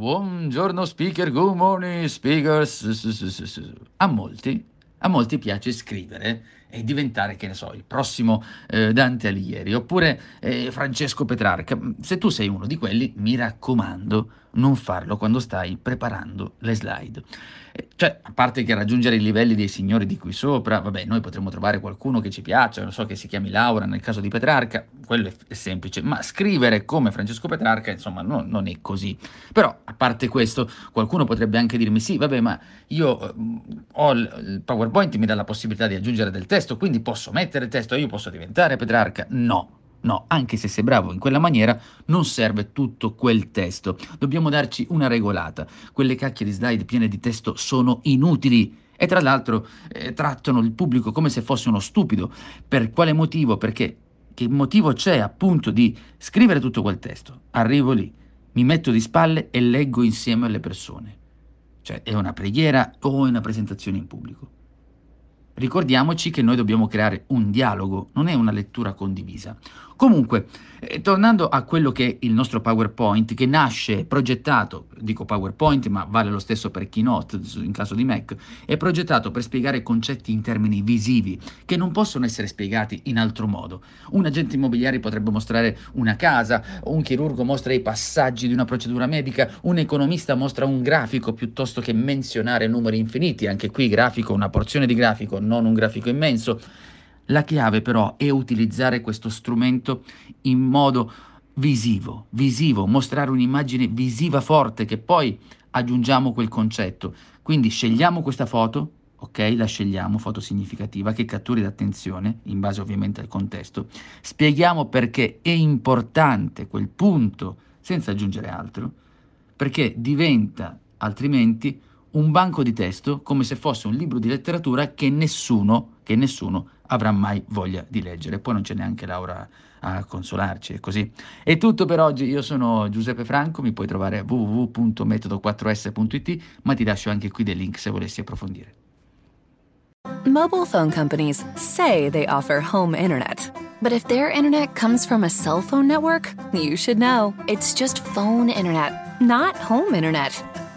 buongiorno speaker, good morning speakers. A molti, a molti piace scrivere e diventare, che ne so, il prossimo eh, Dante Alighieri oppure eh, Francesco Petrarca. Se tu sei uno di quelli, mi raccomando, non farlo quando stai preparando le slide. Eh, cioè, a parte che raggiungere i livelli dei signori di qui sopra, vabbè, noi potremmo trovare qualcuno che ci piaccia, non so che si chiami Laura nel caso di Petrarca, quello è, è semplice, ma scrivere come Francesco Petrarca, insomma, no, non è così. Però, a parte questo, qualcuno potrebbe anche dirmi, sì, vabbè, ma io eh, ho il, il PowerPoint, mi dà la possibilità di aggiungere del testo, quindi posso mettere testo, io posso diventare Petrarca? No No, anche se sei bravo in quella maniera, non serve tutto quel testo. Dobbiamo darci una regolata. Quelle cacchie di slide piene di testo sono inutili. E tra l'altro eh, trattano il pubblico come se fosse uno stupido. Per quale motivo? Perché che motivo c'è appunto di scrivere tutto quel testo? Arrivo lì, mi metto di spalle e leggo insieme alle persone. Cioè è una preghiera o è una presentazione in pubblico. Ricordiamoci che noi dobbiamo creare un dialogo, non è una lettura condivisa. Comunque, eh, tornando a quello che è il nostro PowerPoint, che nasce progettato, dico PowerPoint, ma vale lo stesso per Keynote in caso di Mac, è progettato per spiegare concetti in termini visivi, che non possono essere spiegati in altro modo. Un agente immobiliare potrebbe mostrare una casa, un chirurgo mostra i passaggi di una procedura medica, un economista mostra un grafico piuttosto che menzionare numeri infiniti, anche qui grafico, una porzione di grafico, non un grafico immenso. La chiave però è utilizzare questo strumento in modo visivo, visivo, mostrare un'immagine visiva forte che poi aggiungiamo quel concetto. Quindi scegliamo questa foto, ok? La scegliamo, foto significativa che catturi l'attenzione, in base ovviamente al contesto. Spieghiamo perché è importante quel punto senza aggiungere altro, perché diventa altrimenti un banco di testo come se fosse un libro di letteratura che nessuno, che nessuno avrà mai voglia di leggere. Poi non c'è neanche Laura a consolarci, è così. È tutto per oggi, io sono Giuseppe Franco, mi puoi trovare a www.metodo4s.it, ma ti lascio anche qui dei link se volessi approfondire. Mobile phone companies say they offer home internet. But if their internet comes from a cell phone network, you should know. It's just phone internet, not home internet.